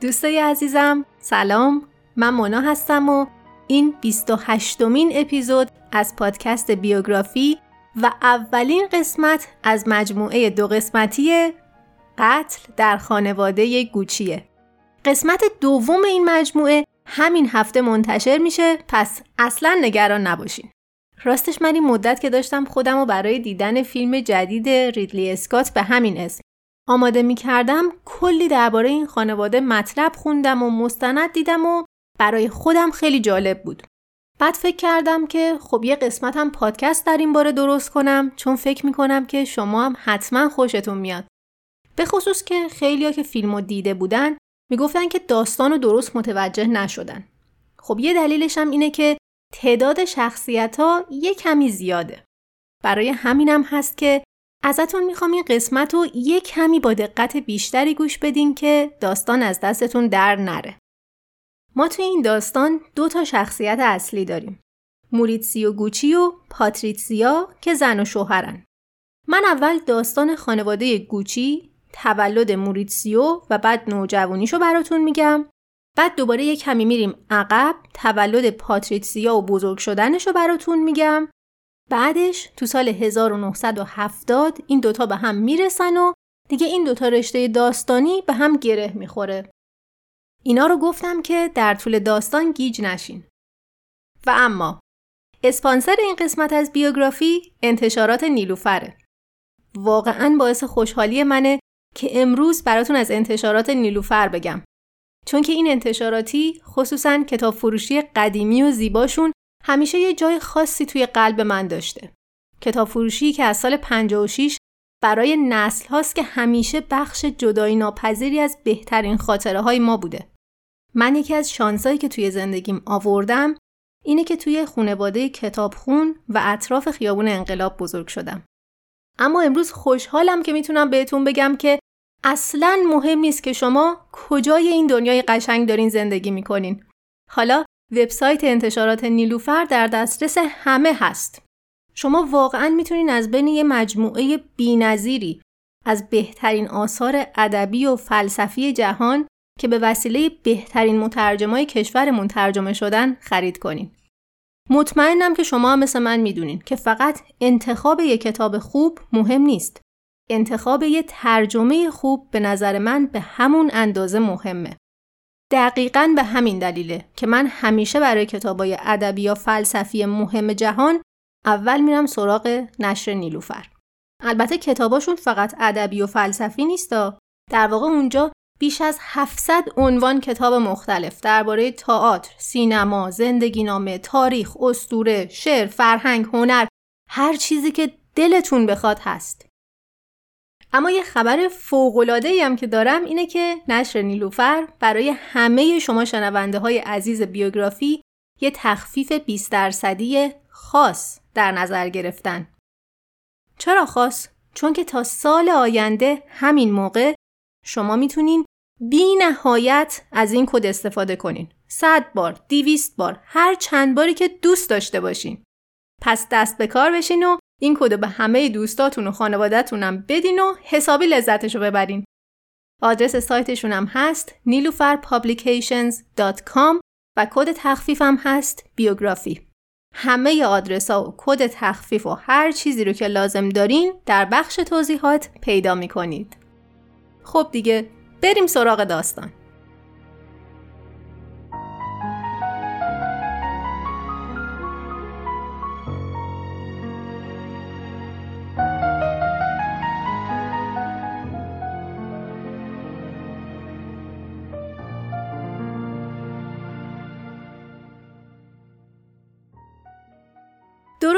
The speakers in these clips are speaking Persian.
دوستای عزیزم سلام. من مونا هستم و این 28 مین اپیزود از پادکست بیوگرافی و اولین قسمت از مجموعه دو قسمتی قتل در خانواده گوچیه. قسمت دوم این مجموعه همین هفته منتشر میشه پس اصلا نگران نباشین. راستش من این مدت که داشتم خودم رو برای دیدن فیلم جدید ریدلی اسکات به همین اسم. آماده می کردم کلی درباره این خانواده مطلب خوندم و مستند دیدم و برای خودم خیلی جالب بود. بعد فکر کردم که خب یه قسمتم پادکست در این باره درست کنم چون فکر می کنم که شما هم حتما خوشتون میاد. به خصوص که خیلیا که فیلمو دیده بودن می‌گفتن که داستان رو درست متوجه نشدن. خب یه دلیلش هم اینه که تعداد شخصیت ها یه کمی زیاده. برای همینم هست که ازتون می‌خوام این قسمت رو یه کمی با دقت بیشتری گوش بدین که داستان از دستتون در نره. ما توی این داستان دو تا شخصیت اصلی داریم. موریتسیو گوچی و پاتریتسیا که زن و شوهرن. من اول داستان خانواده گوچی، تولد موریتسیو و بعد نوجوانیشو براتون میگم. بعد دوباره یه کمی میریم عقب تولد پاتریتسیا و بزرگ شدنشو براتون میگم بعدش تو سال 1970 این دوتا به هم می‌رسن و دیگه این دوتا رشته داستانی به هم گره می‌خوره. اینا رو گفتم که در طول داستان گیج نشین. و اما اسپانسر این قسمت از بیوگرافی انتشارات نیلوفره. واقعا باعث خوشحالی منه که امروز براتون از انتشارات نیلوفر بگم. چون که این انتشاراتی خصوصا کتاب فروشی قدیمی و زیباشون همیشه یه جای خاصی توی قلب من داشته. کتاب فروشی که از سال 56 برای نسل هاست که همیشه بخش جدایی ناپذیری از بهترین خاطره های ما بوده. من یکی از شانسایی که توی زندگیم آوردم اینه که توی خونواده کتابخون و اطراف خیابون انقلاب بزرگ شدم. اما امروز خوشحالم که می‌تونم بهتون بگم که اصلا مهم نیست که شما کجای این دنیای قشنگ دارین زندگی می‌کنین. حالا وبسایت انتشارات نیلوفر در دسترس همه هست. شما واقعا می‌تونین از بین یه مجموعه بینظیری از بهترین آثار ادبی و فلسفی جهان که به وسیله بهترین مترجمای کشورمون ترجمه شدن خرید کنین. مطمئنم که شما مثل من می‌دونین که فقط انتخاب یک کتاب خوب مهم نیست. انتخاب یه ترجمه خوب به نظر من به همون اندازه مهمه. دقیقا به همین دلیله که من همیشه برای کتابای ادبی یا فلسفی مهم جهان اول میرم سراغ نشر نیلوفر. البته کتاباشون فقط ادبی و فلسفی نیستا. در واقع اونجا بیش از 700 عنوان کتاب مختلف درباره تئاتر، سینما، زندگی نامه، تاریخ، اسطوره، شعر، فرهنگ، هنر، هر چیزی که دلتون بخواد هست. اما یه خبر فوق‌العاده‌ای هم که دارم اینه که نشر نیلوفر برای همه شما شنونده های عزیز بیوگرافی یه تخفیف 20 درصدی خاص در نظر گرفتن. چرا خاص؟ چون که تا سال آینده همین موقع شما می‌تونین بی نهایت از این کد استفاده کنین. صد بار، دیویست بار، هر چند باری که دوست داشته باشین. پس دست به کار بشین و این کد به همه دوستاتون و خانوادهتونم بدین و حسابی لذتشو ببرین. آدرس سایتشون هم هست nilufarpublications.com و کد تخفیفم هست بیوگرافی. همه آدرس ها و کد تخفیف و هر چیزی رو که لازم دارین در بخش توضیحات پیدا می کنید. خب دیگه بریم سراغ داستان.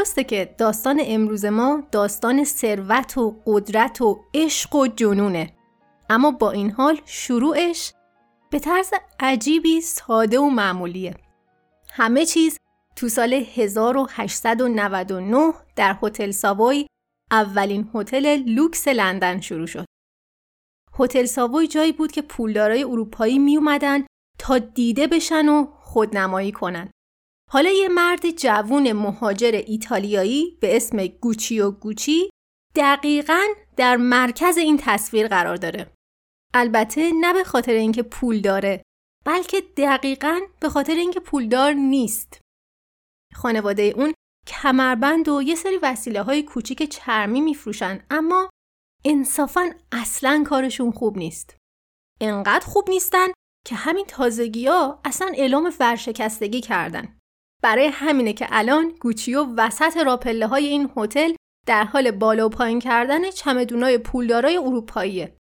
درسته که داستان امروز ما داستان ثروت و قدرت و عشق و جنونه. اما با این حال شروعش به طرز عجیبی ساده و معمولیه. همه چیز تو سال 1899 در هتل ساووی اولین هتل لوکس لندن شروع شد. هتل ساووی جایی بود که پولدارای اروپایی می اومدن تا دیده بشن و خودنمایی کنن. حالا یه مرد جوون مهاجر ایتالیایی به اسم گوچی و گوچی دقیقا در مرکز این تصویر قرار داره. البته نه به خاطر اینکه پول داره بلکه دقیقا به خاطر اینکه پولدار نیست. خانواده اون کمربند و یه سری وسیله های کوچیک چرمی میفروشن اما انصافا اصلا کارشون خوب نیست. انقدر خوب نیستن که همین تازگی ها اصلا اعلام ورشکستگی کردن. برای همینه که الان گوچیو وسط راپله های این هتل در حال بالا و پایین کردن چمدونای پولدارای اروپاییه.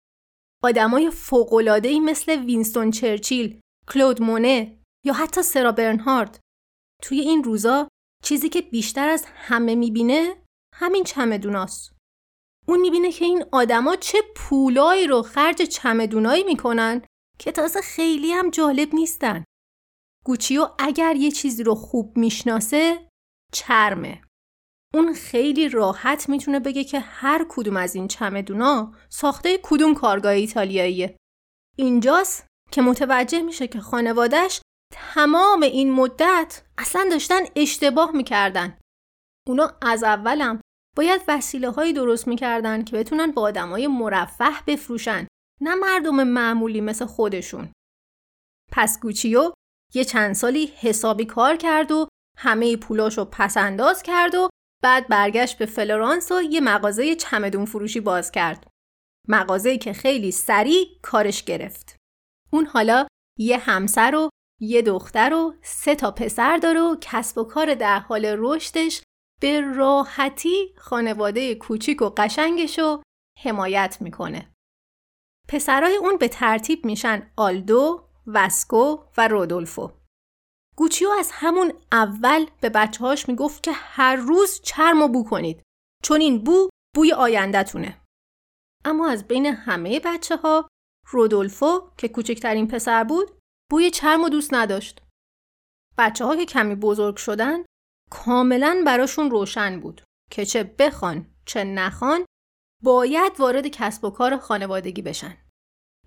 آدمای فوق‌العاده‌ای مثل وینستون چرچیل، کلود مونه یا حتی سرا برنهارد توی این روزا چیزی که بیشتر از همه می‌بینه همین چمدوناست. اون می‌بینه که این آدما چه پولایی رو خرج چمدونایی می‌کنن که تازه خیلی هم جالب نیستن. گوچیو اگر یه چیزی رو خوب می‌شناسه چرمه. اون خیلی راحت می‌تونه بگه که هر کدوم از این چمدونا ساخته کدوم کارگاه ایتالیاییه. اینجاست که متوجه میشه که خانوادهش تمام این مدت اصلا داشتن اشتباه می‌کردن. اونا از اولم باید وسیله هایی درست می‌کردن که بتونن با آدمای مرفه بفروشن نه مردم معمولی مثل خودشون. پس گوچیو یه چند سالی حسابی کار کرد و همه پولاشو پس انداز کرد و بعد برگشت به فلورانس و یه مغازه چمدون فروشی باز کرد. مغازه‌ای که خیلی سریع کارش گرفت. اون حالا یه همسر و یه دختر و سه تا پسر داره و کسب و کار در حال رشدش به راحتی خانواده کوچیک و قشنگش رو حمایت می‌کنه. پسرای اون به ترتیب میشن آلدو، وسکو و رودولفو. گوچیو از همون اول به بچه هاش می‌گفت که هر روز چرم و بو کنید چون این بو بوی آیندهتونه. اما از بین همه بچه ها رودولفو که کوچکترین پسر بود بوی چرم و دوست نداشت. بچه ها که کمی بزرگ شدن کاملا براشون روشن بود که چه بخوان چه نخوان باید وارد کسب و کار خانوادگی بشن.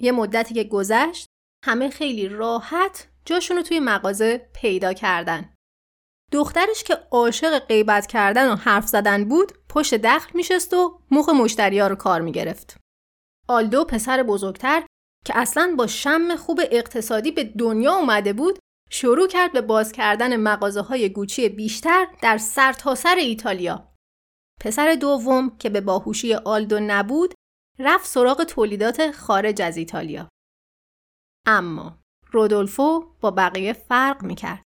یه مدتی که گذشت همه خیلی راحت جاشون رو توی مغازه پیدا کردن. دخترش که عاشق غیبت کردن و حرف زدن بود پشت دخل میشست و مخ مشتریا رو کار می‌گرفت. آلدو پسر بزرگتر که اصلا با شم خوب اقتصادی به دنیا اومده بود شروع کرد به باز کردن مغازه های گوچی بیشتر در سرتاسر سر ایتالیا. پسر دوم که به باهوشی آلدو نبود رفت سراغ تولیدات خارج از ایتالیا. اما رودولفو با بقیه فرق می‌کرد.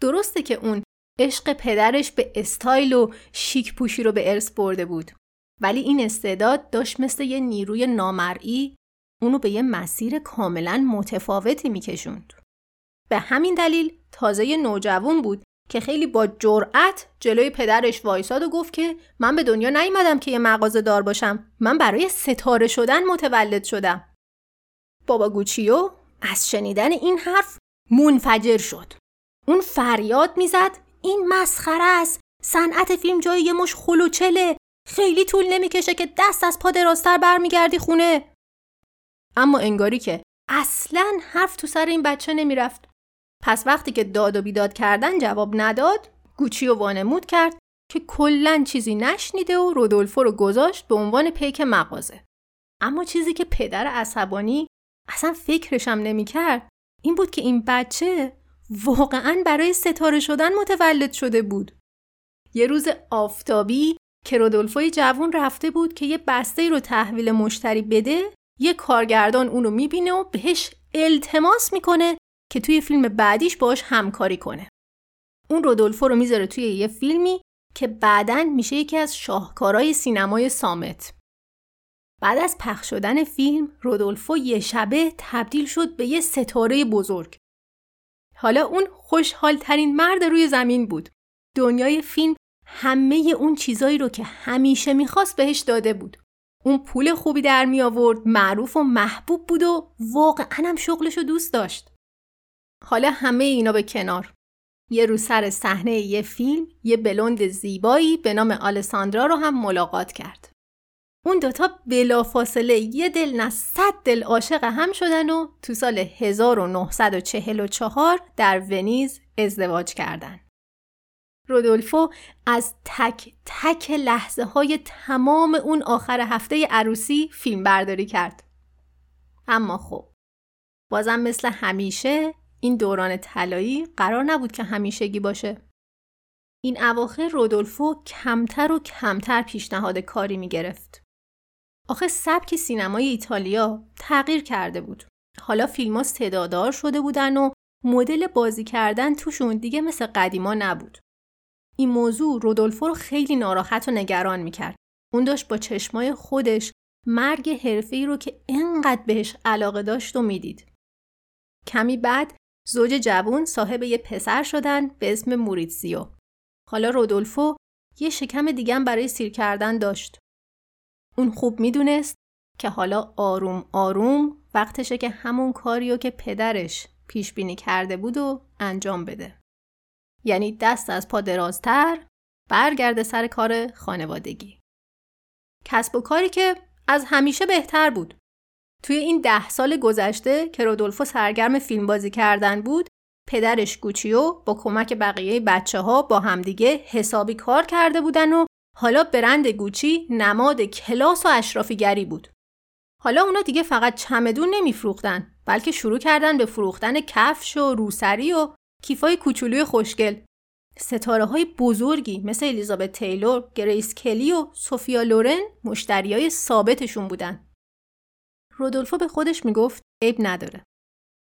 درسته که اون عشق پدرش به استایل و شیک پوشی رو به ارث برده بود. ولی این استعداد داشت مثل یه نیروی نامرئی اونو به یه مسیر کاملا متفاوتی میکشوند. به همین دلیل تازه نوجوان بود که خیلی با جرأت جلوی پدرش وایساد و گفت که من به دنیا نیومدم که یه مغازه دار باشم من برای ستاره شدن متولد شدم بابا گوچیو از شنیدن این حرف منفجر شد. اون فریاد می‌زد این مسخره است. صنعت فیلم جای یه مش خلوچله خیلی طول نمی‌کشه که دست از پا دراستر برمیگردی خونه. اما انگاری که اصلا حرف تو سر این بچه نمی‌رفت. پس وقتی که داد و بیداد کردن جواب نداد گوچی و وانمود کرد که کلا چیزی نشنیده و رودولفو رو گذاشت به عنوان پیک مغازه. اما چیزی که پدر عصبانی اصلا فکرشم نمی‌کرد این بود که این بچه واقعا برای ستاره شدن متولد شده بود یه روز آفتابی که رودولفوی جوون رفته بود که یه بسته رو تحویل مشتری بده یه کارگردان اونو می‌بینه و بهش التماس می‌کنه که توی فیلم بعدیش باش همکاری کنه. اون رودولفو رو می‌ذاره توی یه فیلمی که بعدا میشه یکی از شاهکارهای سینمای سامت. بعد از پخش شدن فیلم رودولفو یه شبه تبدیل شد به یه ستاره بزرگ. حالا اون خوشحال ترین مرد روی زمین بود. دنیای فیلم همه اون چیزایی رو که همیشه می‌خواست بهش داده بود. اون پول خوبی در می آورد، معروف و محبوب بود و واقعا هم شغلش رو دوست داشت. حالا همه اینا به کنار. یه رو سر صحنه یه فیلم یه بلوند زیبایی به نام آلساندرا رو هم ملاقات کرد. اون دوتا بلافاصله یه دل نه صد دل عاشق هم شدن و تو سال 1944 در ونیز ازدواج کردن. رودولفو از تک تک لحظه های تمام اون آخر هفته عروسی فیلم برداری کرد. اما خب بازم مثل همیشه این دوران طلایی قرار نبود که همیشگی باشه. این اواخر رودولفو کمتر و کمتر پیشنهاد کاری می گرفت. آخه سبک سینمای ایتالیا تغییر کرده بود. حالا فیلم ها صدادار شده بودن و مدل بازی کردن توشون دیگه مثل قدیما نبود. این موضوع رودولفو رو خیلی ناراحت و نگران می‌کرد. اون داشت با چشمای خودش مرگ حرفی رو که انقدر بهش علاقه داشت و می‌دید. کمی بعد زوج جوون صاحب یه پسر شدن به اسم موریتسیو. حالا رودولفو یه شکم دیگه برای سیر کردن داشت. اون خوب می‌دونست که حالا آروم آروم وقتشه که همون کاریو که پدرش پیش بینی کرده بود و انجام بده. یعنی دست از پا درازتر برگرده سر کار خانوادگی. کسب و کاری که از همیشه بهتر بود. توی این ده سال گذشته که رودولفو سرگرم فیلم بازی کردن بود پدرش گوچیو با کمک بقیه بچه ها با همدیگه حسابی کار کرده بودن و حالا برند گوچی نماد کلاس و اشرافیگری بود. حالا اونا دیگه فقط چمدون نمیفروختن بلکه شروع کردن به فروختن کفش و روسری و کیفای کوچولوی خوشگل. ستاره های بزرگی مثل الیزابت تیلور، گریس کلی و سوفیا لورن مشتریای ثابتشون بودن. رودولفو به خودش می‌گفت عیب نداره.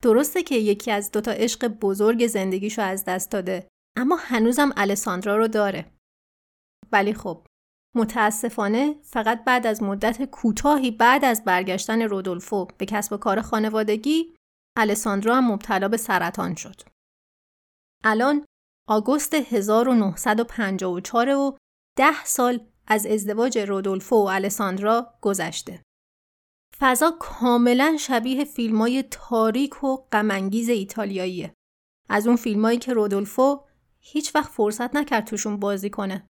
درسته که یکی از دوتا عشق بزرگ زندگیشو از دست داده اما هنوزم الساندرا رو داره. ولی خب متاسفانه فقط بعد از مدت کوتاهی بعد از برگشتن رودولفو به کسب و کار خانوادگی الساندرا هم مبتلا به سرطان شد. الان آگوست 1954 و ده سال از ازدواج رودولفو و الساندرا گذشته. فضا کاملا شبیه فیلمای تاریک و غمانگیز ایتالیاییه. از اون فیلمایی که رودولفو هیچ وقت فرصت نکرد توشون بازی کنه.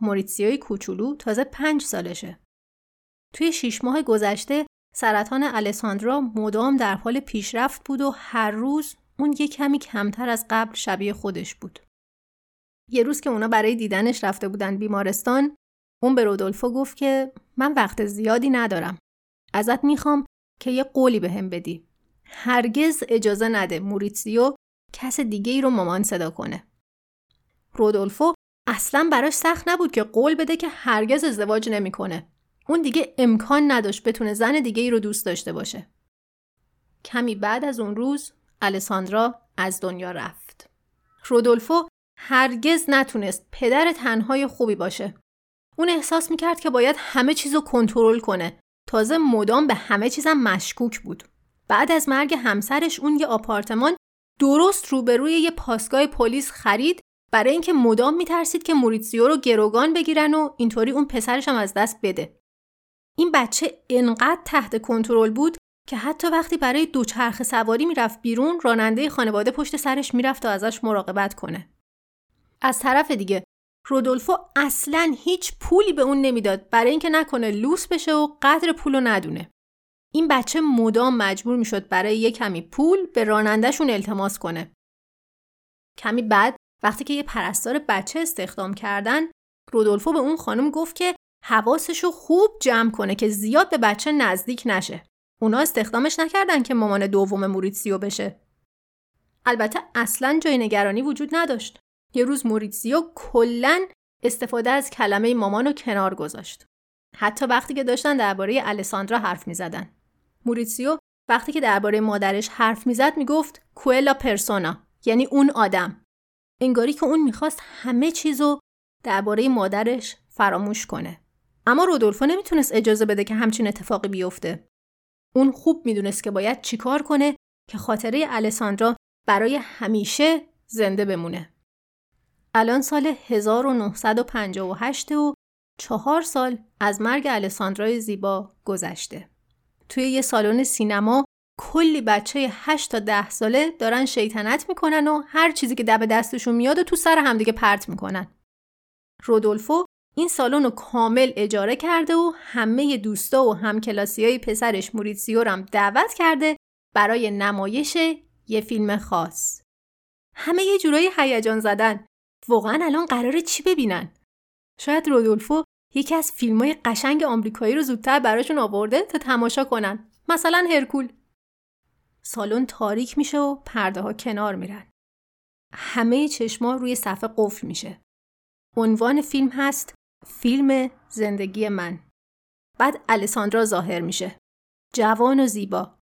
موریتسیوی کوچولو تازه پنج سالشه. توی شیش ماه گذشته سرطان الساندرا مدام در حال پیشرفت بود و هر روز اون یه کمی کمتر از قبل شبیه خودش بود. یه روز که اونا برای دیدنش رفته بودن بیمارستان اون به رودولفو گفت که من وقت زیادی ندارم. ازت می‌خوام که یه قولی به هم بدی. هرگز اجازه نده موریتسیو کس دیگه ای رو مامان صدا کنه. رودولفو اصلا براش سخت نبود که قول بده که هرگز ازدواج نمی‌کنه. اون دیگه امکان نداشت بتونه زن دیگه ای رو دوست داشته باشه. کمی بعد از اون روز الساندرا از دنیا رفت. رودولفو هرگز نتونست پدر تنهای خوبی باشه. اون احساس می‌کرد که باید همه چیزو کنترل کنه. تازه مدام به همه چیزم مشکوک بود. بعد از مرگ همسرش اون یه آپارتمان درست روبروی یه پاسگاه پلیس خرید برای اینکه مدام میترسید که موریتسیو رو گروگان بگیرن و اینطوری اون پسرش هم از دست بده. این بچه انقدر تحت کنترل بود که حتی وقتی برای دوچرخ سواری می‌رفت بیرون راننده خانواده پشت سرش می‌رفت تا ازش مراقبت کنه. از طرف دیگه رودولفو اصلا هیچ پولی به اون نمی‌داد برای اینکه نکنه لوس بشه و قدر پولو ندونه. این بچه مدام مجبور می‌شد برای یه کمی پول به رانندهشون التماس کنه. کمی بعد وقتی که یه پرستار بچه استخدام کردن رودولفو به اون خانم گفت که حواسشو خوب جمع کنه که زیاد به بچه نزدیک نشه. اونا استخدامش نکردن که مامان دوم موریتسیو بشه. البته اصلا جای نگرانی وجود نداشت. یه روز موریتسیو کلا استفاده از کلمه مامان رو کنار گذاشت. حتی وقتی که داشتن درباره الساندرا حرف می زدن. موریتسیو وقتی که درباره مادرش حرف می‌زد می‌گفت کوئلا پرسونا یعنی اون آدم انگاری که اون می‌خواست همه چیزو درباره مادرش فراموش کنه. اما رودولفو نمی‌تونست اجازه بده که همچین اتفاقی بیفته. اون خوب می‌دونست که باید چیکار کنه که خاطره الساندرا برای همیشه زنده بمونه. الان سال 1958 و چهار سال از مرگ الساندرای زیبا گذشته. توی یه سالن سینما کلی بچه 8 تا 10 ساله دارن شیطنت می‌کنن و هر چیزی که دب دستشون میاد و تو سر همدیگه پرت می‌کنن. رودولفو این سالن رو کامل اجاره کرده و همه دوستا و همکلاسی های پسرش موریتسیو هم دعوت کرده برای نمایش یه فیلم خاص. همه یه جورایی هیجان زدن. واقعا الان قراره چی ببینن؟ شاید رودولفو یکی از فیلم های قشنگ آمریکایی رو زودتر براشون آورده تا تماشا کنن مثلا هرکول سالن تاریک میشه و پرده ها کنار میرن. همه چشما روی صفحه قفل میشه. عنوان فیلم هست فیلم زندگی من. بعد الیساندرا ظاهر میشه. جوان و زیبا.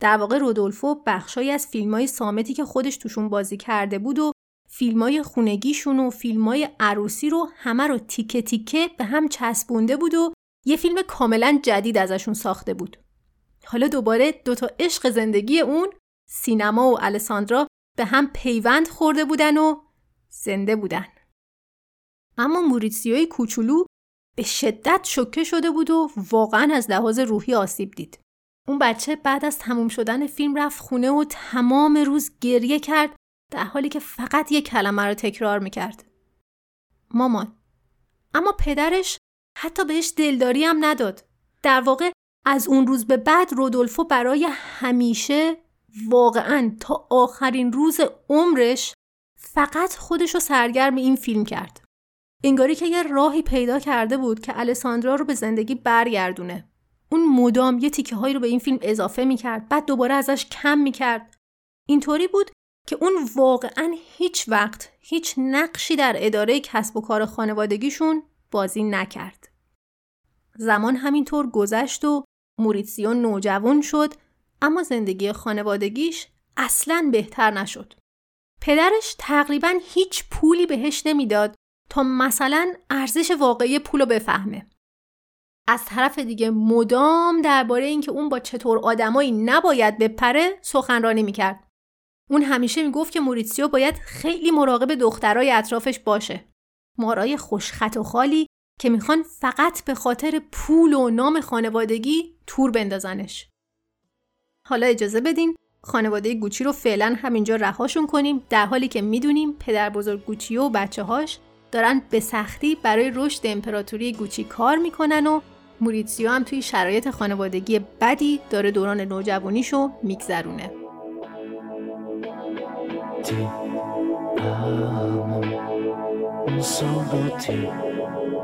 در واقع رودولفو بخشایی از فیلمای سامتی که خودش توشون بازی کرده بود و فیلمای خونگیشون و فیلمای عروسی رو همه رو تیکه تیکه به هم چسبونده بود و یه فیلم کاملا جدید ازشون ساخته بود. حالا دوباره دوتا عشق زندگی اون سینما و الساندرا به هم پیوند خورده بودن و زنده بودن. اما موریتسیوی کوچولو به شدت شوکه شده بود و واقعا از لحاظ روحی آسیب دید. اون بچه بعد از تموم شدن فیلم رفت خونه و تمام روز گریه کرد در حالی که فقط یک کلمه رو تکرار می‌کرد. مامان. اما پدرش حتی بهش دلداری هم نداد. در واقع از اون روز به بعد رودولفو برای همیشه واقعا تا آخرین روز عمرش فقط خودشو سرگرم این فیلم کرد. انگاری که یه راهی پیدا کرده بود که الساندرا رو به زندگی برگردونه. اون مدام یه تیکه هایی رو به این فیلم اضافه می‌کرد بعد دوباره ازش کم می‌کرد. اینطوری بود که اون واقعا هیچ وقت هیچ نقشی در اداره کسب و کار خانوادگیشون بازی نکرد. زمان همینطور گذشت و موریتسیو نوجوان شد اما زندگی خانوادگیش اصلا بهتر نشد. پدرش تقریبا هیچ پولی بهش نمی‌داد تا مثلا ارزش واقعی پول رو بفهمه. از طرف دیگه مدام درباره اینکه اون با چطور آدمایی نباید بپره سخنرانی می‌کرد. اون همیشه می‌گفت که موریتسیو باید خیلی مراقب دخترای اطرافش باشه. مارای خوشخط و خالی که می‌خوان فقط به خاطر پول و نام خانوادگی تور بندازنش. حالا اجازه بدین خانواده گوچی رو فعلا همینجا رهاشون کنیم در حالی که می‌دونیم پدر بزرگ گوچی و بچه هاش دارن به سختی برای رشد امپراتوری گوچی کار می‌کنن و موریتسیو هم توی شرایط خانوادگی بدی داره دوران نوجوانیشو میگذرونه.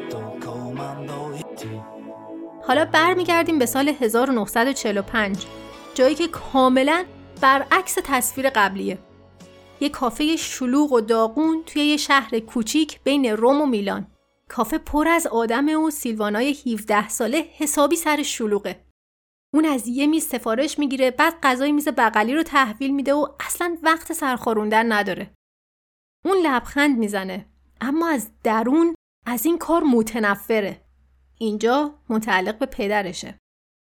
ti حالا برمیگردیم به سال 1945 جایی که کاملا برعکس تصویر قبلیه یه کافه شلوغ و داغون توی یه شهر کوچیک بین روم و میلان. کافه پر از آدم و سیلوانای 17 ساله حسابی سر شلوغه. اون از یه میز سفارش می‌گیره بعد غذای میز بغلی رو تحویل میده و اصلا وقت سرخاروندن نداره. اون لبخند می‌زنه اما از درون از این کار متنفره. اینجا متعلق به پدرشه.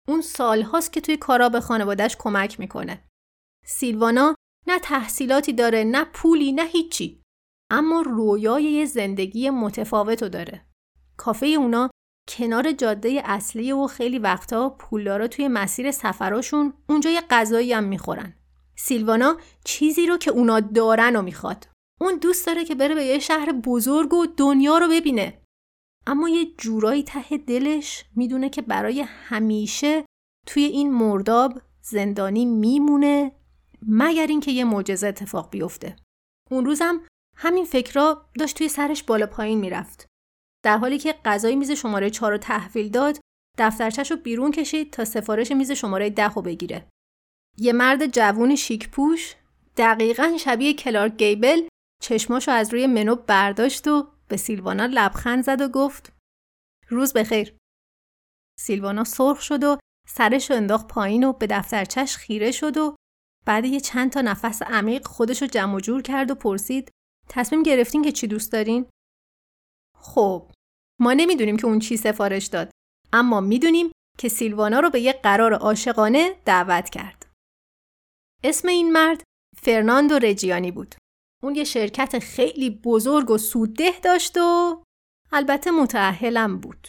اون سالهاست که توی کارا به خانوادهش کمک می‌کنه. سیلوانا نه تحصیلاتی داره نه پولی نه هیچی. اما رویای یه زندگی متفاوتو داره. کافه اونا کنار جاده اصلی و خیلی وقتا پولدارا توی مسیر سفراشون اونجا یه غذایی هم می‌خورن. سیلوانا چیزی رو که اونا دارن و می‌خواد. اون دوست داره که بره به یه شهر بزرگ و دنیا رو ببینه. اما یه جورایی ته دلش می‌دونه که برای همیشه توی این مرداب زندانی میمونه مگر اینکه یه معجزه اتفاق بیفته. اون روزم همین فکرها داشت توی سرش بالا پایین می‌رفت. در حالی که غذای میز شماره چهار رو تحویل داد دفترچش رو بیرون کشید تا سفارش میز شماره ده رو بگیره. یه مرد جوون شیک پوش دقیقا شبیه کلارک گیبل چشماشو از روی منو برداشت و به سیلوانا لبخند زد و گفت روز بخیر سیلوانا سرخ شد و سرش رو انداخت پایین و به دفترچش خیره شد و بعد یه چند تا نفس عمیق خودشو جمع و جور کرد و پرسید تصمیم گرفتین که چی دوست دارین؟ خب ما نمی‌دونیم که اون چی سفارش داد اما می‌دونیم که سیلوانا رو به یه قرار عاشقانه دعوت کرد. اسم این مرد فرناندو رجیانی بود. اون یه شرکت خیلی بزرگ و سودده داشت و البته متاهلم بود.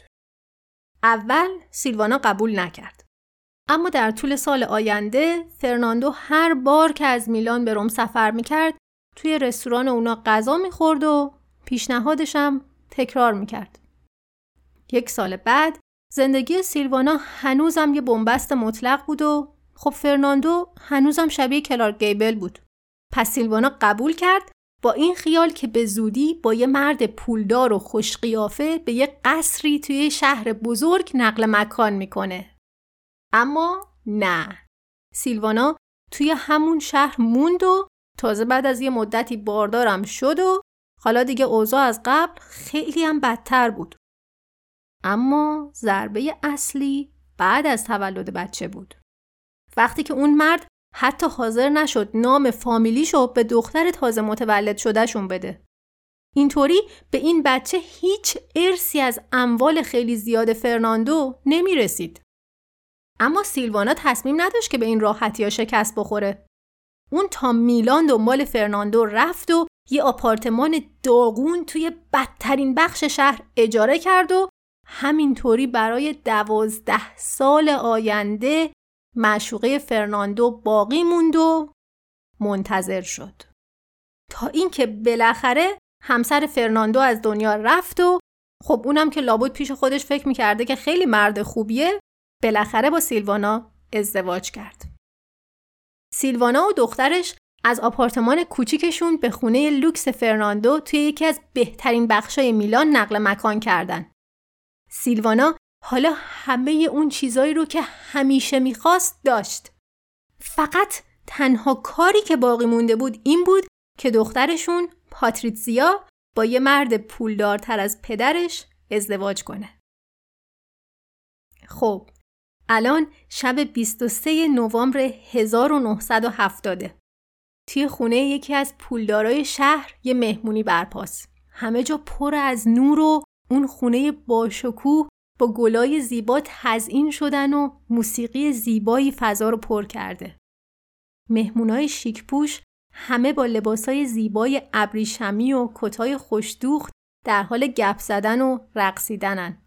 اول سیلوانا قبول نکرد. اما در طول سال آینده فرناندو هر بار که از میلان به روم سفر می‌کرد توی رستوران اونا غذا می‌خورد و پیشنهادشم تکرار می‌کرد. یک سال بعد زندگی سیلوانا هنوزم یه بنبست مطلق بود و خب فرناندو هنوزم شبیه کلارک گیبل بود. پس سیلوانا قبول کرد با این خیال که به زودی با یه مرد پولدار و خوشقیافه به یه قصری توی شهر بزرگ نقل مکان می‌کنه. اما نه. سیلوانا توی همون شهر موند و تازه بعد از یه مدتی باردارم شد و حالا دیگه اوضاع از قبل خیلی هم بدتر بود. اما ضربه اصلی بعد از تولد بچه بود. وقتی که اون مرد حتی حاضر نشد نام فامیلیشو به دختر تازه متولد شدهشون بده. اینطوری به این بچه هیچ ارسی از اموال خیلی زیاد فرناندو نمی رسید. اما سیلوانا تصمیم نداشت که به این راحتی ها شکست بخوره. اون تا میلان دنبال فرناندو رفت و یه آپارتمان داغون توی بدترین بخش شهر اجاره کرد و همینطوری برای دوازده سال آینده معشوقه فرناندو باقی موند و منتظر شد تا اینکه بالاخره همسر فرناندو از دنیا رفت و خب اونم که لابد پیش خودش فکر می‌کرده که خیلی مرد خوبیه بالاخره با سیلوانا ازدواج کرد سیلوانا و دخترش از آپارتمان کوچیکشون به خونه لوکس فرناندو توی یکی از بهترین بخشای میلان نقل مکان کردن. سیلوانا حالا همه اون چیزایی رو که همیشه می‌خواست داشت. فقط تنها کاری که باقی مونده بود این بود که دخترشون پاتریتزیا با یه مرد پولدارتر از پدرش ازدواج کنه. خب الان شب 23 نوامبر 1970 توی خونه یکی از پولدارای شهر یه مهمونی برپاس. همه جا پر از نور و اون خونه باشکوه با گلای زیبا تزئین شدن و موسیقی زیبایی فضا رو پر کرده. مهمونای شیک پوش همه با لباسای زیبای ابریشمی و کتای خوشدوخت در حال گپ زدن و رقصیدنن.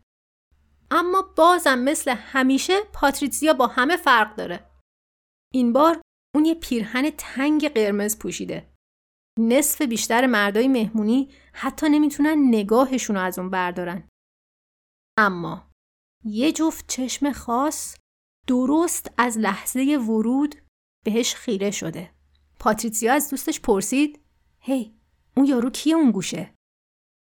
اما بازم مثل همیشه پاتریسیا با همه فرق داره. این بار اون یه پیرهن تنگ قرمز پوشیده. نصف بیشتر مردای مهمونی حتی نمی‌تونن نگاهشون رو از اون بردارن. اما یه جفت چشم خاص درست از لحظه ورود بهش خیره شده. پاتریسیا از دوستش پرسید هی hey, اون یارو کیه اون گوشه؟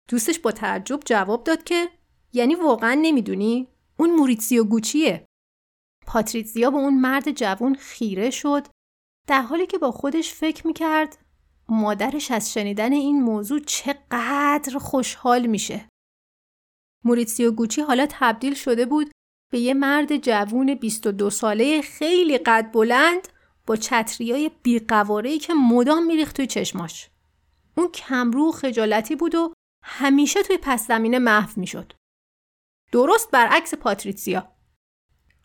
دوستش با تعجب جواب داد که یعنی واقعا نمی‌دونی؟ اون موریتسیو گوچیه. پاتریزیا به اون مرد جوون خیره شد در حالی که با خودش فکر می‌کرد مادرش از شنیدن این موضوع چقدر خوشحال میشه. موریتسیو گوچی حالا تبدیل شده بود به یه مرد جوون 22 ساله خیلی قد بلند با چتریای بیقوارهی که مدام میریخت توی چشماش. اون کمرو خجالتی بود و همیشه توی پس زمینه محو می‌شد. درست برعکس پاتریسیا.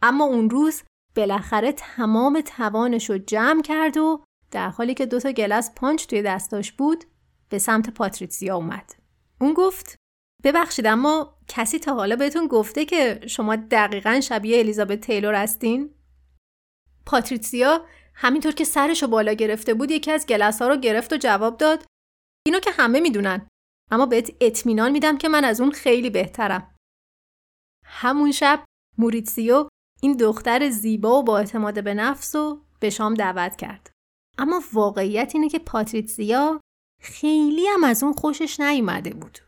اما اون روز بالاخره تمام توانش رو جمع کرد و در حالی که دوتا glass punch توی دستاش بود به سمت پاتریسیا اومد. اون گفت ببخشید اما کسی تا حالا بهتون گفته که شما دقیقا شبیه الیزابت تیلور هستین؟ پاتریسیا همینطور که سرش رو بالا گرفته بود یکی از glass ها رو گرفت و جواب داد اینو که همه می‌دونن اما بهت اطمینان میدم که من از اون خیلی بهترم. همون شب موریتسیو این دختر زیبا و با اعتماد به نفس و به شام دعوت کرد. اما واقعیت اینه که پاتریتسیا خیلی هم از اون خوشش نیومده بود.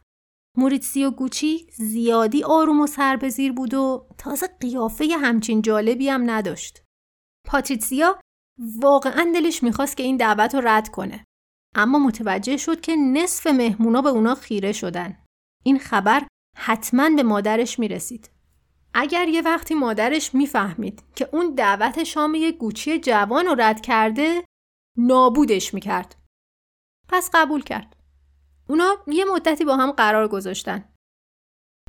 موریتسیو گوچی زیادی آروم و سربزیر بود و تازه قیافه همچین جالبی هم نداشت. پاتریتسیا واقعا دلش می‌خواست که این دعوت رو رد کنه. اما متوجه شد که نصف مهمونا به اونا خیره شدن. این خبر حتما به مادرش می‌رسید. اگر یه وقتی مادرش می‌فهمید که اون دعوت شام یه گوچی جوان رو رد کرده نابودش می‌کرد. پس قبول کرد. اونا یه مدتی با هم قرار گذاشتن.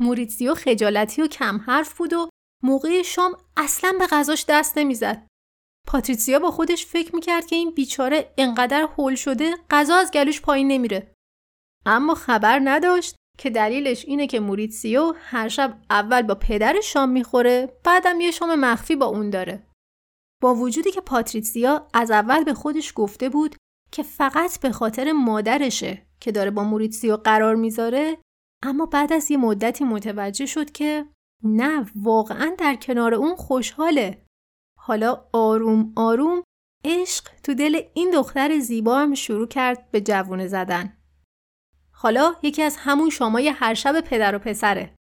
موریتزیو خجالتی و کم حرف بود و موقع شام اصلا به غذاش دست نمی‌زد. پاتریسیا با خودش فکر می‌کرد که این بیچاره انقدر هول شده غذا از گلوش پایین نمیره. اما خبر نداشت که دلیلش اینه که موریتسیو هر شب اول با پدرش شام می‌خوره بعدم یه شام مخفی با اون داره با وجودی که پاتریسیا از اول به خودش گفته بود که فقط به خاطر مادرشه که داره با موریتسیو قرار می‌ذاره اما بعد از یه مدتی متوجه شد که نه واقعا در کنار اون خوشحاله. حالا آروم آروم عشق تو دل این دختر زیبا هم شروع کرد به جوونه زدن. حالا یکی از همون شامای هر شب پدر و پسره.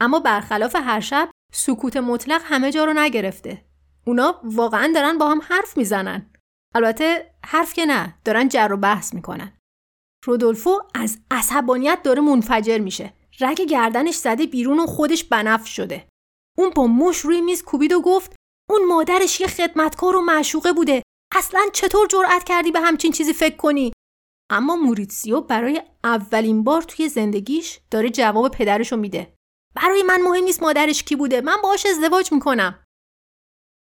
اما برخلاف هر شب سکوت مطلق همه جا رو نگرفته. اونا واقعا دارن با هم حرف می‌زنن. البته حرف که نه دارن جر و بحث می‌کنن. رودولفو از عصبانیت داره منفجر میشه. رگ گردنش زده بیرون و خودش بنف شده. اون با مش روی میز کوبید و گفت اون مادرش یه خدمتکار و معشوقه بوده. اصلا چطور جرأت کردی به همچین چیزی فکر کنی؟ اما موریتسیو برای اولین بار توی زندگیش داره جواب پدرشو میده. برای من مهم نیست مادرش کی بوده. من باهاش ازدواج می‌کنم.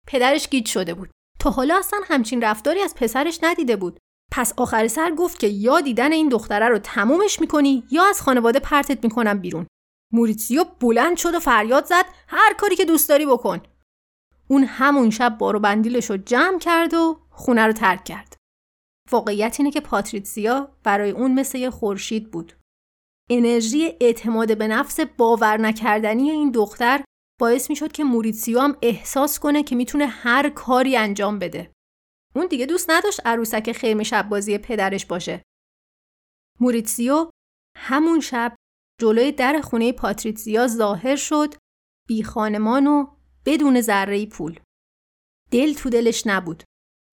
پدرش گیج شده بود. تا حالا اصلا همچین رفتاری از پسرش ندیده بود. پس آخر سر گفت که یا دیدن این دختره رو تمومش می‌کنی یا از خانواده پرتت می‌کنم بیرون. موریتسیو بلند شد و فریاد زد هر کاری که دوست داری بکن. اون همون شب بارو بندیلش رو جمع کرد و خونه رو ترک کرد. واقعیت اینه که پاتریسیا برای اون مثل یه خورشید بود. انرژی اعتماد به نفس باور نکردنی این دختر باعث می شد که موریتسیو هم احساس کنه که می‌تونه هر کاری انجام بده. اون دیگه دوست نداشت عروسک خیمه شب بازی پدرش باشه. موریتسیو همون شب جلوی در خونه پاتریسیا ظاهر شد بی خانمان و بدون ذره پول. دل تو دلش نبود.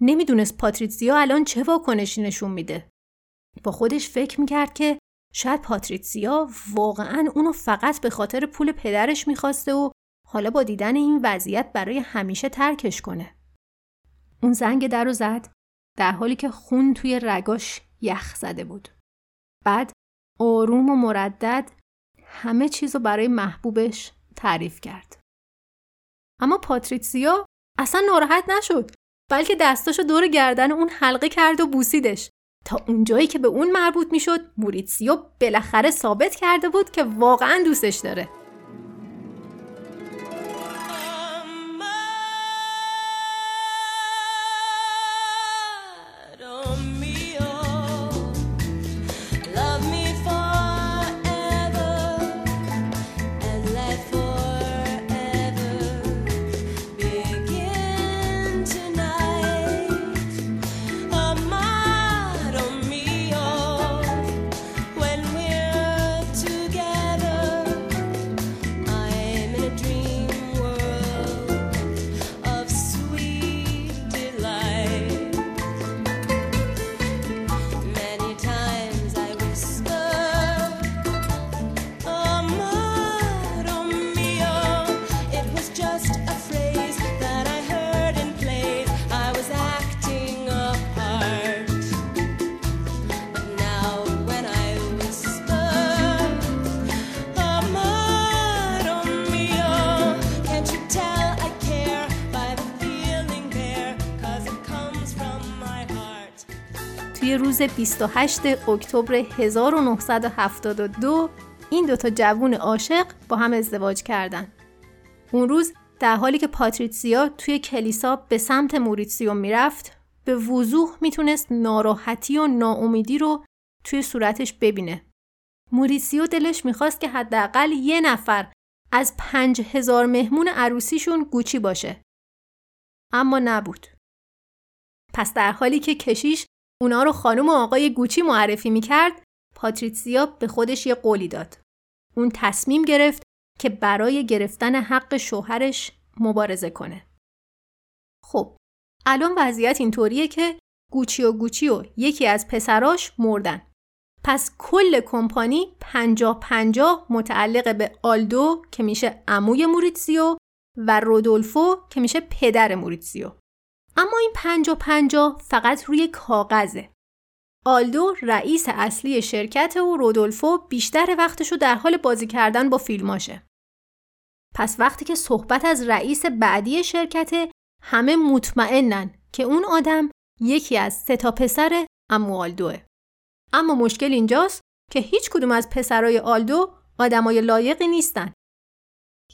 نمی‌دونست پاتریسیا الان چه واکنشی نشون میده. با خودش فکر می‌کرد که شاید پاتریسیا واقعا اونو فقط به خاطر پول پدرش می‌خواسته و حالا با دیدن این وضعیت برای همیشه ترکش کنه. اون زنگ در رو زد در حالی که خون توی رگاش یخ زده بود. بعد آروم و مردد همه چیز رو برای محبوبش تعریف کرد. اما پاتریسیا اصلا ناراحت نشد بلکه دستاشو دور گردن اون حلقه کرد و بوسیدش تا اونجایی که به اون مربوط می‌شد موریتسیو بالاخره ثابت کرده بود که واقعا دوستش داره روز 28 اکتبر 1972 این دوتا جوون عاشق با هم ازدواج کردند. اون روز در حالی که پاتریسیا توی کلیسا به سمت موریتسیو می‌رفت به وضوح می‌تونست ناراحتی و ناامیدی رو توی صورتش ببینه. موریسیو دلش می‌خواست که حداقل یه نفر از پنج هزار مهمون عروسیشون گوچی باشه. اما نبود. پس در حالی که کشیش اونا رو خانم و آقای گوچی معرفی می‌کرد پاتریسیا به خودش یه قولی داد. اون تصمیم گرفت که برای گرفتن حق شوهرش مبارزه کنه. خب الان وضعیت اینطوریه که گوچی و گوچی و یکی از پسراش مردن. پس کل کمپانی پنجاه پنجاه متعلق به آلدو که میشه عموی موریتسیو و رودولفو که میشه پدر موریتسیو. اما این پنجا پنجا فقط روی کاغذه. آلدو رئیس اصلی شرکت و رودولفو بیشتر وقتشو در حال بازی کردن با فیلماشه. پس وقتی که صحبت از رئیس بعدی شرکت همه مطمئنن که اون آدم یکی از سه تا پسر امو آلدوه. اما مشکل اینجاست که هیچ کدوم از پسرای آلدو آدمای لایقی نیستن.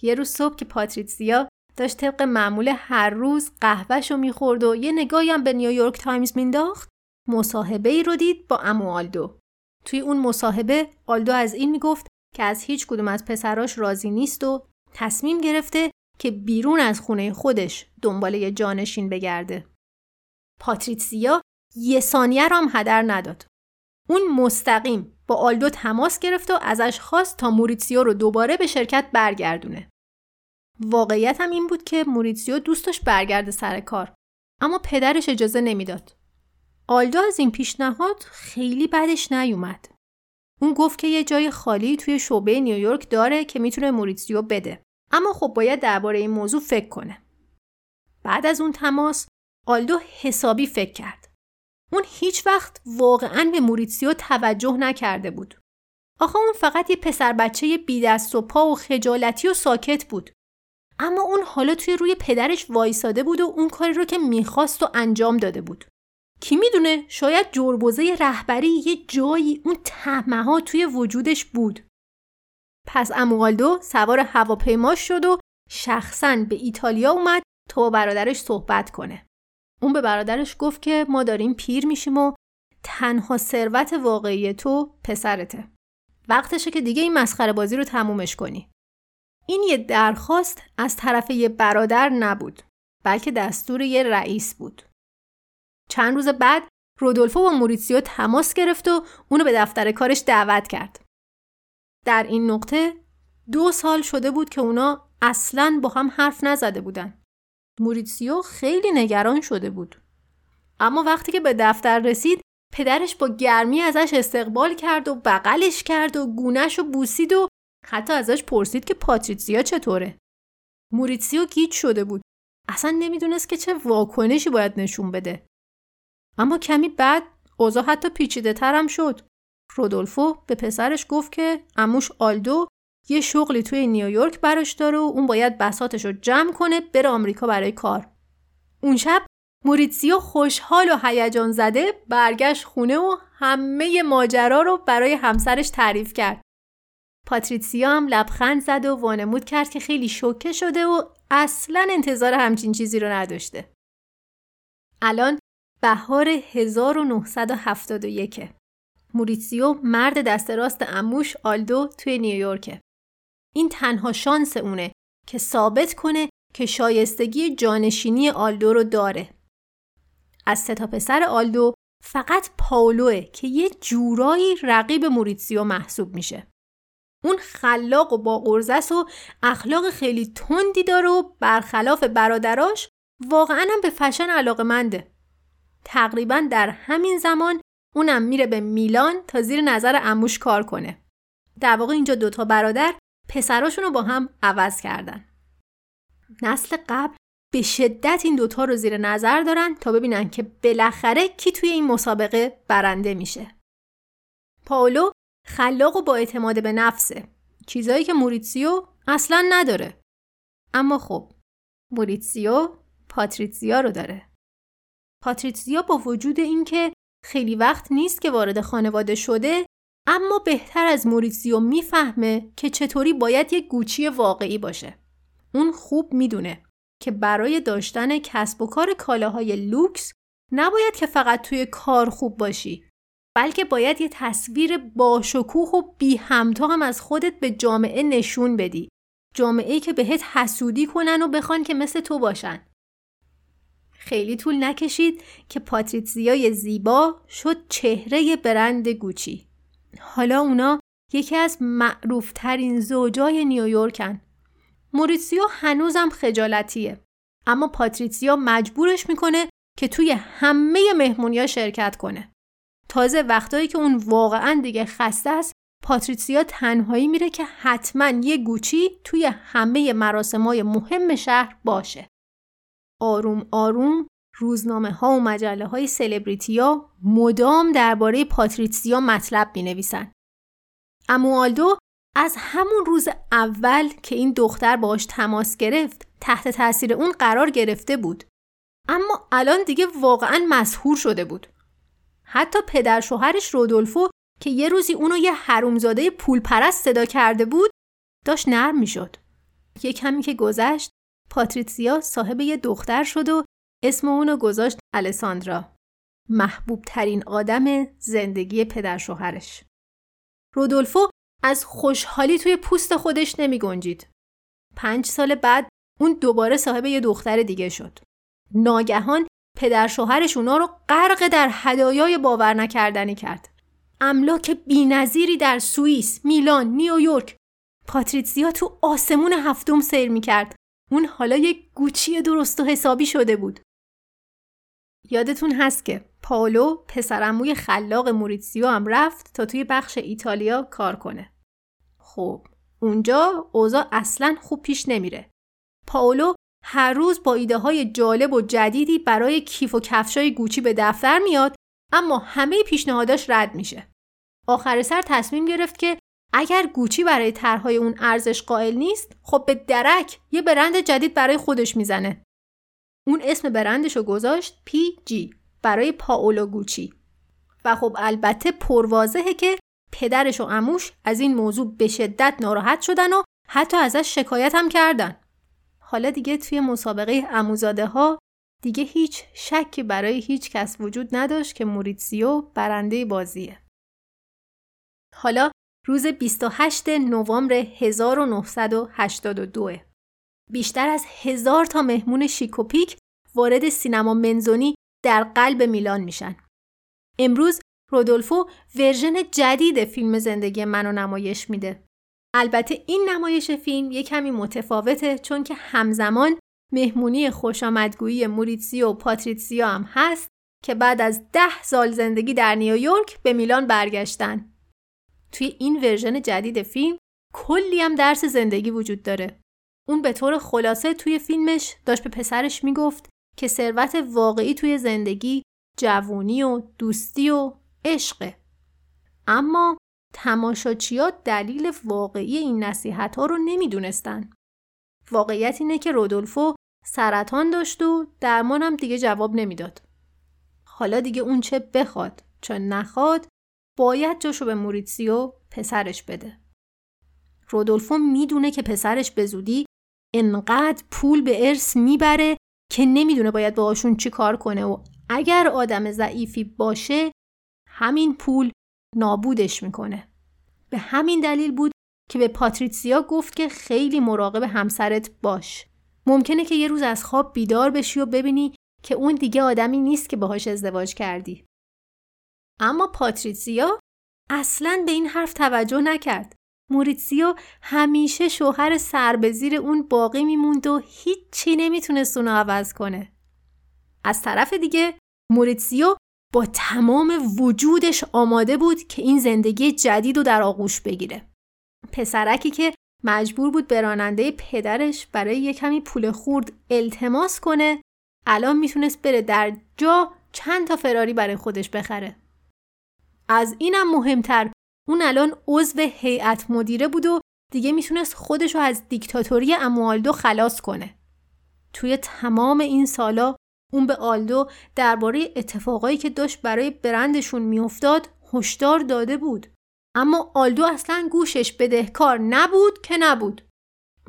یه روز صبح که پاتریسیا داشت طبق معمول هر روز قهوهش رو می‌خورد و یه نگاهی هم به نیویورک تایمز مینداخت مصاحبه ای رو دید با عمو آلدو توی اون مصاحبه آلدو از این می‌گفت که از هیچ کدوم از پسراش راضی نیست و تصمیم گرفته که بیرون از خونه خودش دنبال یه جانشین بگرده. پاتریسیا یه ثانیه رو هم هدر نداد. اون مستقیم با آلدو تماس گرفت و ازش خواست تا موریتسیو رو دوباره به شرکت برگردونه. واقعیت هم این بود که موریتسیو دوست داشت برگرده سر کار اما پدرش اجازه نمی‌داد. آلدو از این پیشنهاد خیلی بدش نیومد. اون گفت که یه جای خالی توی شعبه نیویورک داره که می‌تونه به موریتسیو بده. اما خب باید درباره این موضوع فکر کنه. بعد از اون تماس آلدو حسابی فکر کرد. اون هیچ وقت واقعا به موریتسیو توجه نکرده بود. آخه اون فقط یه پسر بچه بی دست و پا و خجالتی و ساکت بود. اما اون حالا توی روی پدرش وایساده بود و اون کاری رو که می‌خواست و انجام داده بود. کی می‌دونه شاید جربوزه رهبری یه جایی اون تهمه ها توی وجودش بود. پس اموالدو سوار هواپیما شد و شخصا به ایتالیا اومد تا با برادرش صحبت کنه. اون به برادرش گفت که ما داریم پیر میشیم و تنها ثروت واقعی تو پسرته. وقتشه که دیگه این مسخره بازی رو تمومش کنی. این یه درخواست از طرف یه برادر نبود بلکه دستور یه رئیس بود. چند روز بعد رودولفو با موریتسیو تماس گرفت و اونو به دفتر کارش دعوت کرد. در این نقطه دو سال شده بود که اونا اصلا با هم حرف نزده بودن. موریتسیو خیلی نگران شده بود. اما وقتی که به دفتر رسید پدرش با گرمی ازش استقبال کرد و بغلش کرد و گونش و بوسید و حتی ازش پرسید که پاتریسیا چطوره. موریتسیو گیج شده بود. اصلا نمی‌دونست که چه واکنشی باید نشون بده. اما کمی بعد اوضاع حتی پیچیده ترم شد. رودولفو به پسرش گفت که عموش آلدو یه شغلی توی نیویورک براش داره و اون باید بساطش رو جمع کنه بره آمریکا برای کار. اون شب موریتسیو خوشحال و هیجان زده برگشت خونه و همه ماجرا رو برای همسرش تعریف کرد. پاتریسیا هم لبخند زد و وانمود کرد که خیلی شوکه شده و اصلا انتظار همچین چیزی رو نداشته. الان بهار 1971 موریتسیو مرد دست راست عموش آلدو توی نیویورکه. این تنها شانس اونه که ثابت کنه که شایستگی جانشینی آلدو رو داره. از سه تا پسر آلدو فقط پاولوه که یه جورایی رقیب موریتسیو محسوب میشه. اون خلاق و با قرزس و اخلاق خیلی تندی داره و برخلاف برادراش واقعا هم به فشن علاقه منده. تقریبا در همین زمان اونم میره به میلان تا زیر نظر اموش کار کنه. در واقع اینجا دوتا برادر پسراشون رو با هم عوض کردن. نسل قبل به شدت این دوتا رو زیر نظر دارن تا ببینن که بالاخره کی توی این مسابقه برنده میشه. پاولو خلاق و با اعتماد به نفسه. چیزایی که موریتسیو اصلا نداره. اما خب موریتسیو پاتریتسیا رو داره. پاتریتسیا با وجود اینکه خیلی وقت نیست که وارد خانواده شده اما بهتر از موریتسیو می‌فهمه که چطوری باید یک گوچی واقعی باشه. اون خوب می‌دونه که برای داشتن کسب و کار کالاهای لوکس نباید که فقط توی کار خوب باشی بلکه باید یه تصویر باشکوه و بی همتا هم از خودت به جامعه نشون بدی. جامعه که بهت حسودی کنن و بخوان که مثل تو باشن. خیلی طول نکشید که پاتریتزیای زیبا شد چهره برند گوچی. حالا اونا یکی از معروفترین زوجای نیویورکن. موریسیو هنوزم خجالتیه. اما پاتریسیا مجبورش می‌کنه که توی همه مهمونیا شرکت کنه. تازه وقتایی که اون واقعا دیگه خسته است پاتریسیا تنهایی میره که حتما یه گوچی توی همه مراسمای مهم شهر باشه. آروم آروم روزنامه ها و مجله های سلبریتی ها مدام درباره پاتریسیا مطلب می نویسن. اموالدو از همون روز اول که این دختر باش تماس گرفت تحت تاثیر اون قرار گرفته بود. اما الان دیگه واقعا مسهور شده بود. حتی پدر شوهرش رودولفو که یه روزی اونو یه حرومزاده پول پرست صدا کرده بود داشت نرم می‌شد. یه کمی که گذشت پاتریسیا صاحب یه دختر شد و اسم اونو گذاشت الساندرا. محبوب ترین آدم زندگی پدر شوهرش. رودولفو از خوشحالی توی پوست خودش نمی گنجید. پنج سال بعد اون دوباره صاحب یه دختر دیگه شد. ناگهان پدر شوهرش اونا رو غرق در هدایای باور نکردنی کرد. املاک بینظیری در سوئیس، میلان، نیویورک. پاتریسیا تو آسمون هفتم سیر می‌کرد. اون حالا یک گوچی درست و حسابی شده بود. یادتون هست که پاولو پسرموی خلاق موریتسیو هم رفت تا توی بخش ایتالیا کار کنه. خب اونجا اوضاع اصلا خوب پیش نمیره. پاولو هر روز با ایده های جالب و جدیدی برای کیف و کفشای گوچی به دفتر میاد اما همه پیشنهاداش رد میشه. آخر سر تصمیم گرفت که اگر گوچی برای طرحهای اون ارزش قائل نیست خب به درک یه برند جدید برای خودش می‌زنه. اون اسم برندش رو گذاشت پی جی برای پاولو گوچی و خب البته پروازهه که پدرش و اموش از این موضوع به شدت ناراحت شدن و حتی ازش شکایت هم کردن. حالا دیگه توی مسابقه اموزاده ها دیگه هیچ شکی برای هیچ کس وجود نداشت که موریتسیو برنده بازیه. حالا روز 28 نوامبر 1982 بیشتر از هزار تا مهمون شیک و پیک وارد سینما منزونی در قلب میلان میشن. امروز رودولفو ورژن جدید فیلم زندگی منو نمایش میده. البته این نمایش فیلم یه کمی متفاوته چون که همزمان مهمونی خوشامدگویی موریتسیو و پاتریسیا هم هست که بعد از ده سال زندگی در نیویورک به میلان برگشتن. توی این ورژن جدید فیلم کلی هم درس زندگی وجود داره. اون به طور خلاصه توی فیلمش داشت به پسرش می‌گفت که ثروت واقعی توی زندگی جوونی و دوستی و عشقه. اما تماشاچیا دلیل واقعی این نصیحت ها رو نمی‌دونستن. واقعیت اینه که رودولفو سرطان داشت و درمانم دیگه جواب نمی‌داد. حالا دیگه اون چه بخواد چون نخواد باید جاشو به موریتسیو پسرش بده. رودولفو می‌دونه که پسرش به زودی انقدر پول به ارث می‌بره که نمی‌دونه باید باهاشون چی کار کنه و اگر آدم ضعیفی باشه همین پول نابودش می‌کنه. به همین دلیل بود که به پاتریسیا گفت که خیلی مراقب همسرت باش. ممکنه که یه روز از خواب بیدار بشی و ببینی که اون دیگه آدمی نیست که باهاش ازدواج کردی. اما پاتریسیا اصلا به این حرف توجه نکرد. موریتسیو همیشه شوهر سربزیر اون باقی میموند و هیچی نمی‌تونست اونو عوض کنه. از طرف دیگه موریتسیو با تمام وجودش آماده بود که این زندگی جدید رو در آغوش بگیره. پسرکی که مجبور بود به راننده پدرش برای یه کمی پول خورد التماس کنه الان می‌تونست بره در جا چند تا فراری برای خودش بخره. از اینم مهمتر اون الان عضو هیئت مدیره بود و دیگه می‌تونست خودشو از دیکتاتوری اموالدو خلاص کنه. توی تمام این سالا اون به آلدو درباره اتفاقایی که داشت برای برندشون میافتاد هشدار داده بود. اما آلدو اصلا گوشش بدهکار نبود که نبود.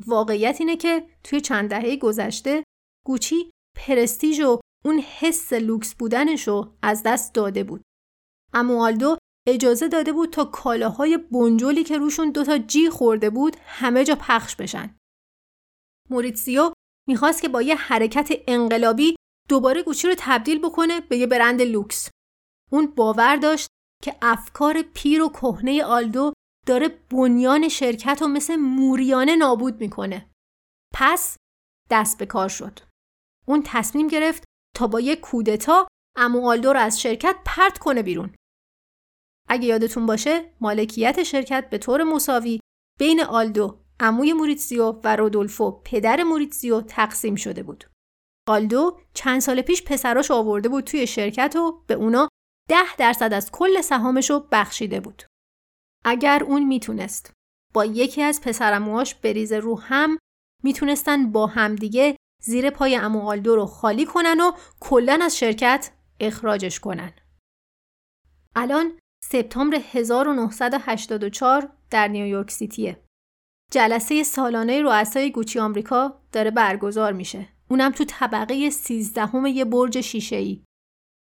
واقعیت اینه که توی چند دهه گذشته گوچی پرستیژ و اون حس لوکس بودنشو از دست داده بود. اما آلدو اجازه داده بود تا کالاهای بنجلی که روشون دوتا جی خورده بود همه جا پخش بشن. موریتسیو می‌خواست که با یه حرکت انقلابی دوباره گوچی رو تبدیل بکنه به یه برند لوکس. اون باور داشت که افکار پیر و کهنه آلدو داره بنیان شرکت رو مثل موریانه نابود می‌کنه. پس دست به کار شد. اون تصمیم گرفت تا با یک کودتا عمو آلدو رو از شرکت پرت کنه بیرون. اگه یادتون باشه مالکیت شرکت به طور مساوی بین آلدو، عموی موریتسیو و رودولفو پدر موریتسیو تقسیم شده بود. آلدو چند سال پیش پسراش آورده بود توی شرکت و به اونا ده درصد از کل سهامش رو بخشیده بود. اگر اون می‌تونست با یکی از پسرعموهاش بریزه رو هم می‌تونستن با همدیگه زیر پای عمو آلدو رو خالی کنن و کلا از شرکت اخراجش کنن. الان سپتامبر 1984 در نیویورک سیتیه. جلسه سالانه رؤسای گوچی آمریکا داره برگزار میشه. اونم تو طبقه سیزدهم یه برج شیشه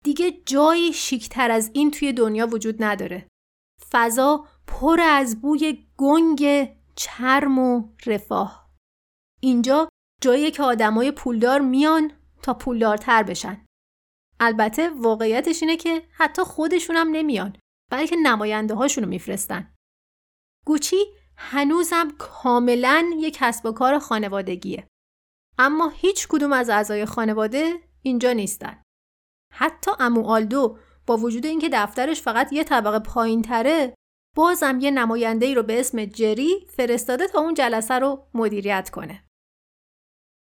دیگه جایی شیکتر از این توی دنیا وجود نداره. فضا پر از بوی گنگ چرم و رفاه. اینجا جایی که آدمای پولدار میان تا پولدارتر بشن. البته واقعیتش اینه که حتی خودشون هم نمیان بلکه نماینده هاشون رو میفرستن. گوچی هنوزم کاملا یک کسب و کار خانوادگیه. اما هیچ کدوم از اعضای خانواده اینجا نیستن. حتی امو آلدو با وجود اینکه دفترش فقط یه طبقه پایین تره بازم یه نماینده ای رو به اسم جری فرستاده تا اون جلسه رو مدیریت کنه.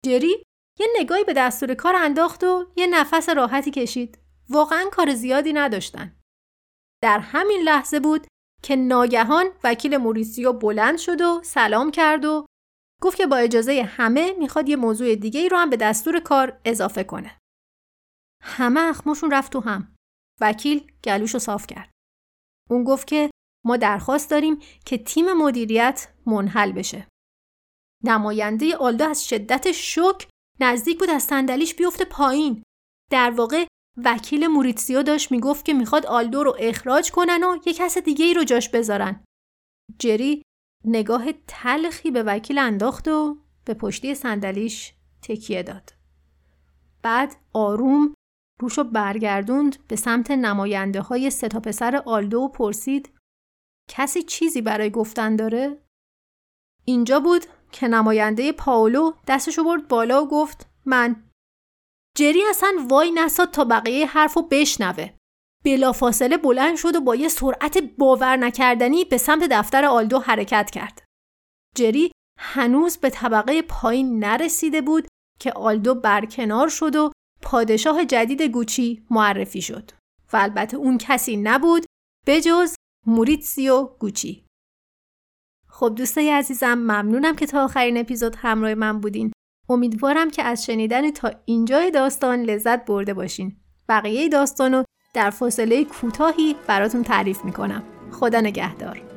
جری یه نگاهی به دستور کار انداخت و یه نفس راحتی کشید. واقعا کار زیادی نداشتن. در همین لحظه بود که ناگهان وکیل موریسیو بلند شد و سلام کرد و گفت که با اجازه همه می‌خواد یه موضوع دیگه ای رو هم به دستور کار اضافه کنه. همه اخماشون رفت تو هم. وکیل گلوش رو صاف کرد. اون گفت که ما درخواست داریم که تیم مدیریت منحل بشه. نماینده آلدو از شدت شوک نزدیک بود از صندلیش بیفته پایین. در واقع وکیل موریتسیو داشت می‌گفت که می‌خواد آلدو رو اخراج کنن و یه کس دیگه ای رو جاش بذارن. جری نگاه تلخی به وکیل انداخت و به پشتی صندلیش تکیه داد. بعد آروم روشو برگردوند به سمت نماینده های سه تا پسر آلدو و پرسید کسی چیزی برای گفتن داره؟ اینجا بود که نماینده پاولو دستشو برد بالا و گفت من جری اصلا وای نساد تا بقیه حرف رو بشنوه بلافاصله بلند شد و با یه سرعت باور نکردنی به سمت دفتر آلدو حرکت کرد. جری هنوز به طبقه پایین نرسیده بود که آلدو برکنار شد و پادشاه جدید گوچی معرفی شد و البته اون کسی نبود بجز موریتسیو گوچی. خب دوستای عزیزم ممنونم که تا آخرین اپیزود همراه من بودین. امیدوارم که از شنیدن تا اینجای داستان لذت برده باشین. بقیه داستانو در فاصله کوتاهی براتون تعریف می‌کنم. خدا نگهدار.